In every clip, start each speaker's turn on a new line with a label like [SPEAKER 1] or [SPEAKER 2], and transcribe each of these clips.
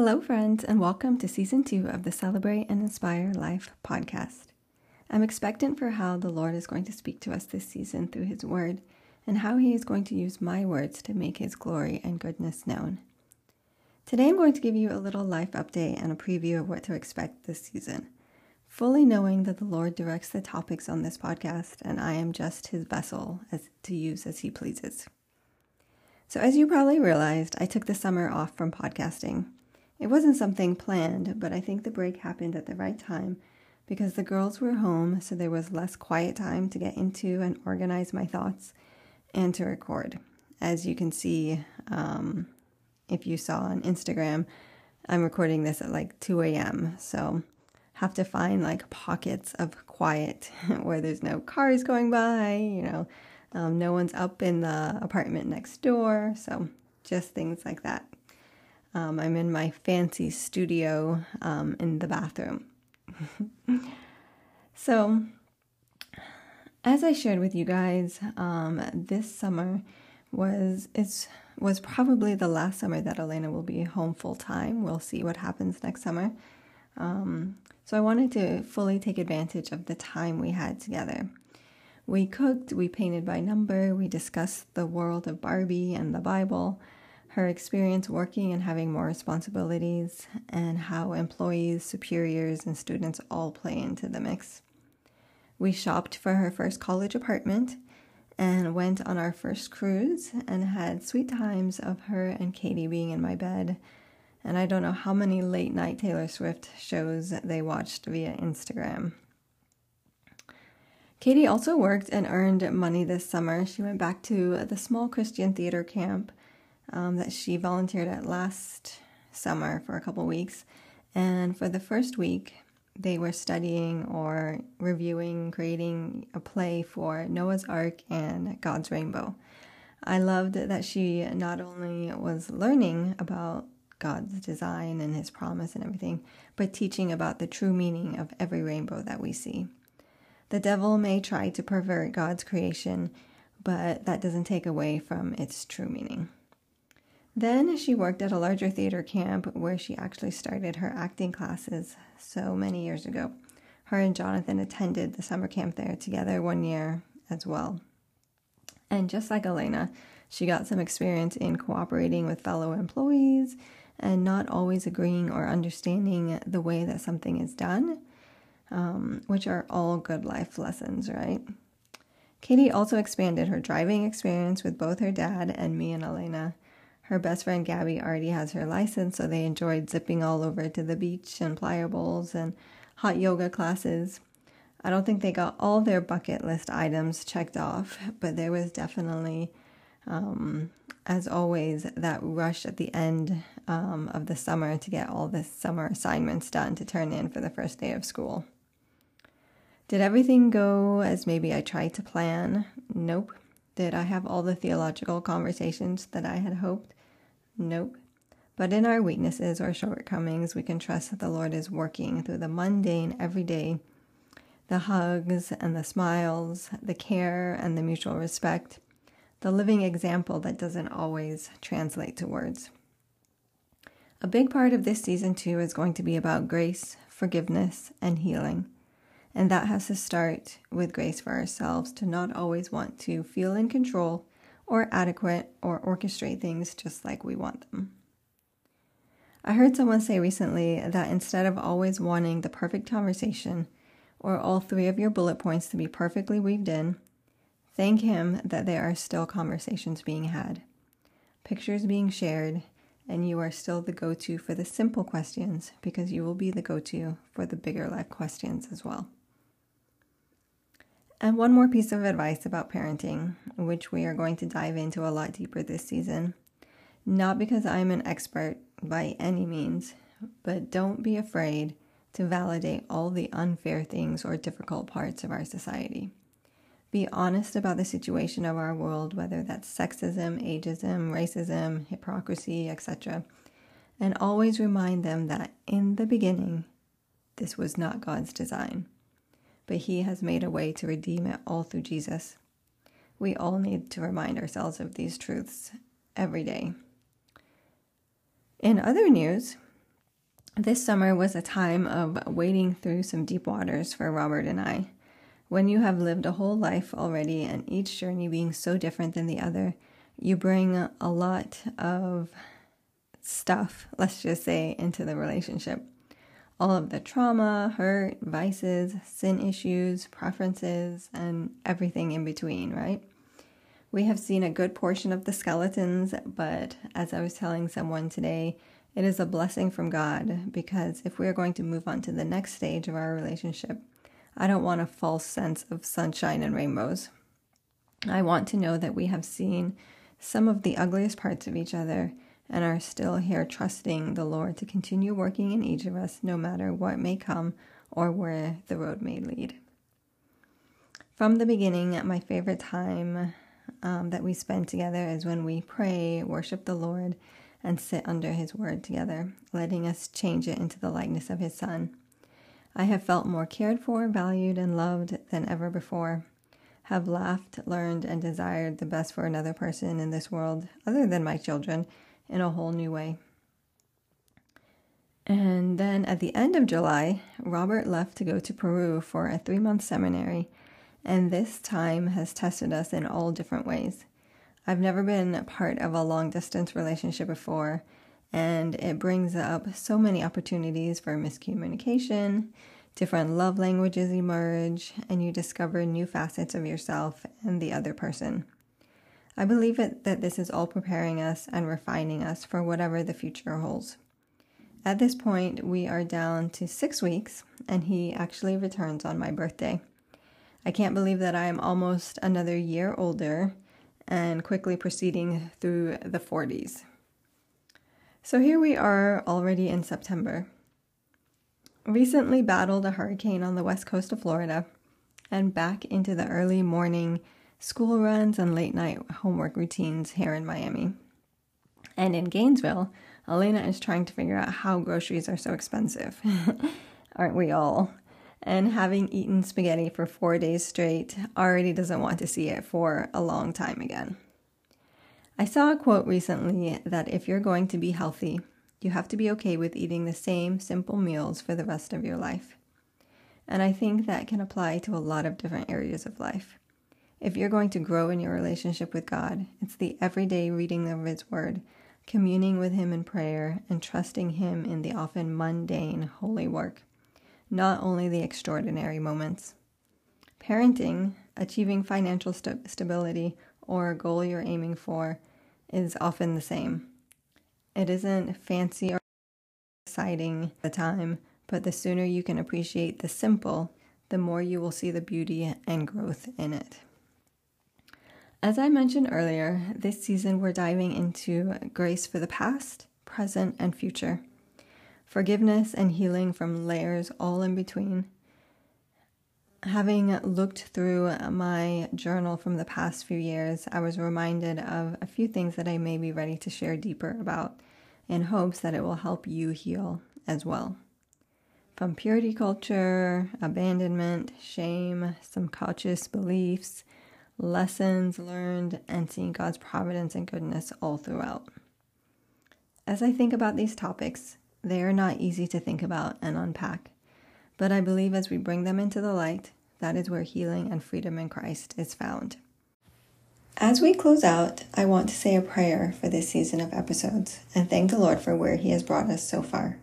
[SPEAKER 1] Hello, friends, and welcome to season two of the Celebrate and Inspire Life podcast. I'm expectant for how the Lord is going to speak to us this season through His Word and how He is going to use my words to make His glory and goodness known. Today, I'm going to give you a little life update and a preview of what to expect this season, fully knowing that the Lord directs the topics on this podcast and I am just His vessel as, to use as He pleases. So, as you probably realized, I took the summer off from podcasting. It wasn't something planned, but I think the break happened at the right time because the girls were home, so there was less quiet time to get into and organize my thoughts and to record. As you can see, um, if you saw on Instagram, I'm recording this at like 2 a.m. So have to find like pockets of quiet where there's no cars going by, you know, um, no one's up in the apartment next door. So just things like that. Um, I'm in my fancy studio um, in the bathroom. so, as I shared with you guys, um, this summer was it's was probably the last summer that Elena will be home full time. We'll see what happens next summer. Um, so I wanted to fully take advantage of the time we had together. We cooked, we painted by number, we discussed the world of Barbie and the Bible her experience working and having more responsibilities, and how employees, superiors, and students all play into the mix. We shopped for her first college apartment and went on our first cruise and had sweet times of her and Katie being in my bed. And I don't know how many late night Taylor Swift shows they watched via Instagram. Katie also worked and earned money this summer. She went back to the small Christian theater camp um, that she volunteered at last summer for a couple weeks. And for the first week, they were studying or reviewing, creating a play for Noah's Ark and God's Rainbow. I loved that she not only was learning about God's design and His promise and everything, but teaching about the true meaning of every rainbow that we see. The devil may try to pervert God's creation, but that doesn't take away from its true meaning. Then she worked at a larger theater camp where she actually started her acting classes so many years ago. Her and Jonathan attended the summer camp there together one year as well. And just like Elena, she got some experience in cooperating with fellow employees and not always agreeing or understanding the way that something is done, um, which are all good life lessons, right? Katie also expanded her driving experience with both her dad and me and Elena her best friend Gabby already has her license, so they enjoyed zipping all over to the beach and playa bowls and hot yoga classes. I don't think they got all their bucket list items checked off, but there was definitely, um, as always, that rush at the end um, of the summer to get all the summer assignments done to turn in for the first day of school. Did everything go as maybe I tried to plan? Nope. Did I have all the theological conversations that I had hoped? Nope. But in our weaknesses or shortcomings, we can trust that the Lord is working through the mundane everyday, the hugs and the smiles, the care and the mutual respect, the living example that doesn't always translate to words. A big part of this season, too, is going to be about grace, forgiveness, and healing. And that has to start with grace for ourselves to not always want to feel in control or adequate or orchestrate things just like we want them. I heard someone say recently that instead of always wanting the perfect conversation or all three of your bullet points to be perfectly weaved in, thank Him that there are still conversations being had, pictures being shared, and you are still the go to for the simple questions because you will be the go to for the bigger life questions as well. And one more piece of advice about parenting, which we are going to dive into a lot deeper this season. Not because I'm an expert by any means, but don't be afraid to validate all the unfair things or difficult parts of our society. Be honest about the situation of our world, whether that's sexism, ageism, racism, hypocrisy, etc. And always remind them that in the beginning, this was not God's design but He has made a way to redeem it all through Jesus. We all need to remind ourselves of these truths every day. In other news, This summer was a time of wading through some deep waters for Robert and I. When you have lived a whole life already and each journey being so different than the other, you bring a lot of stuff, let's just say, into the relationship. All of the trauma, hurt, vices, sin issues, preferences, and everything in between, right? We have seen a good portion of the skeletons, but as I was telling someone today, it is a blessing from God because if we are going to move on to the next stage of our relationship, I don't want a false sense of sunshine and rainbows. I want to know that we have seen some of the ugliest parts of each other and are still here trusting the Lord to continue working in each of us no matter what may come or where the road may lead. From the beginning, my favorite time um, that we spend together is when we pray, worship the Lord, and sit under his word together, letting us change it into the likeness of his son. I have felt more cared for, valued, and loved than ever before. Have laughed, learned, and desired the best for another person in this world, other than my children, in a whole new way. And then at the end of July, Robert left to go to Peru for a three month seminary, and this time has tested us in all different ways. I've never been part of a long distance relationship before, and it brings up so many opportunities for miscommunication. Different love languages emerge, and you discover new facets of yourself and the other person. I believe it, that this is all preparing us and refining us for whatever the future holds. At this point, we are down to six weeks, and he actually returns on my birthday. I can't believe that I am almost another year older and quickly proceeding through the 40s. So here we are already in September. Recently battled a hurricane on the west coast of Florida and back into the early morning school runs and late night homework routines here in Miami. And in Gainesville, Elena is trying to figure out how groceries are so expensive. Aren't we all? and having eaten spaghetti for four days straight already doesn't want to see it for a long time again. I saw a quote recently that if you're going to be healthy, you have to be okay with eating the same simple meals for the rest of your life. And I think that can apply to a lot of different areas of life. If you're going to grow in your relationship with God, it's the everyday reading of His Word, communing with Him in prayer, and trusting Him in the often mundane, holy work not only the extraordinary moments. Parenting, achieving financial st- stability, or a goal you're aiming for is often the same. It isn't fancy or exciting at the time, but the sooner you can appreciate the simple, the more you will see the beauty and growth in it. As I mentioned earlier, this season we're diving into grace for the past, present, and future forgiveness and healing from layers all in between. Having looked through my journal from the past few years, I was reminded of a few things that I may be ready to share deeper about in hopes that it will help you heal as well. From purity culture, abandonment, shame, subconscious beliefs, lessons learned, and seeing God's providence and goodness all throughout. As I think about these topics, they are not easy to think about and unpack, but I believe as we bring them into the light, that is where healing and freedom in Christ is found. As we close out, I want to say a prayer for this season of episodes and thank the Lord for where He has brought us so far.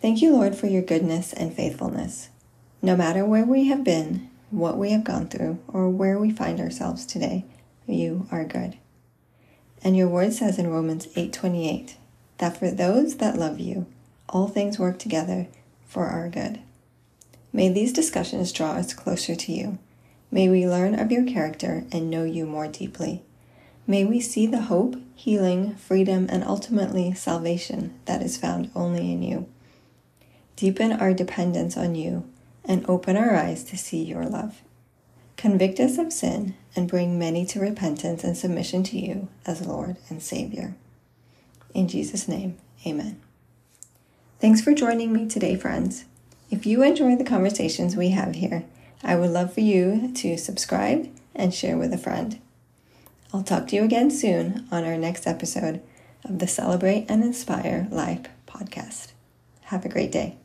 [SPEAKER 1] Thank you, Lord, for your goodness and faithfulness. No matter where we have been, what we have gone through, or where we find ourselves today, you are good. And your word says in Romans 8:28, that for those that love you, all things work together for our good. May these discussions draw us closer to you. May we learn of your character and know you more deeply. May we see the hope, healing, freedom, and ultimately salvation that is found only in you. Deepen our dependence on you and open our eyes to see your love. Convict us of sin and bring many to repentance and submission to you as Lord and Savior. In Jesus' name, amen. Thanks for joining me today, friends. If you enjoy the conversations we have here, I would love for you to subscribe and share with a friend. I'll talk to you again soon on our next episode of the Celebrate and Inspire Life podcast. Have a great day.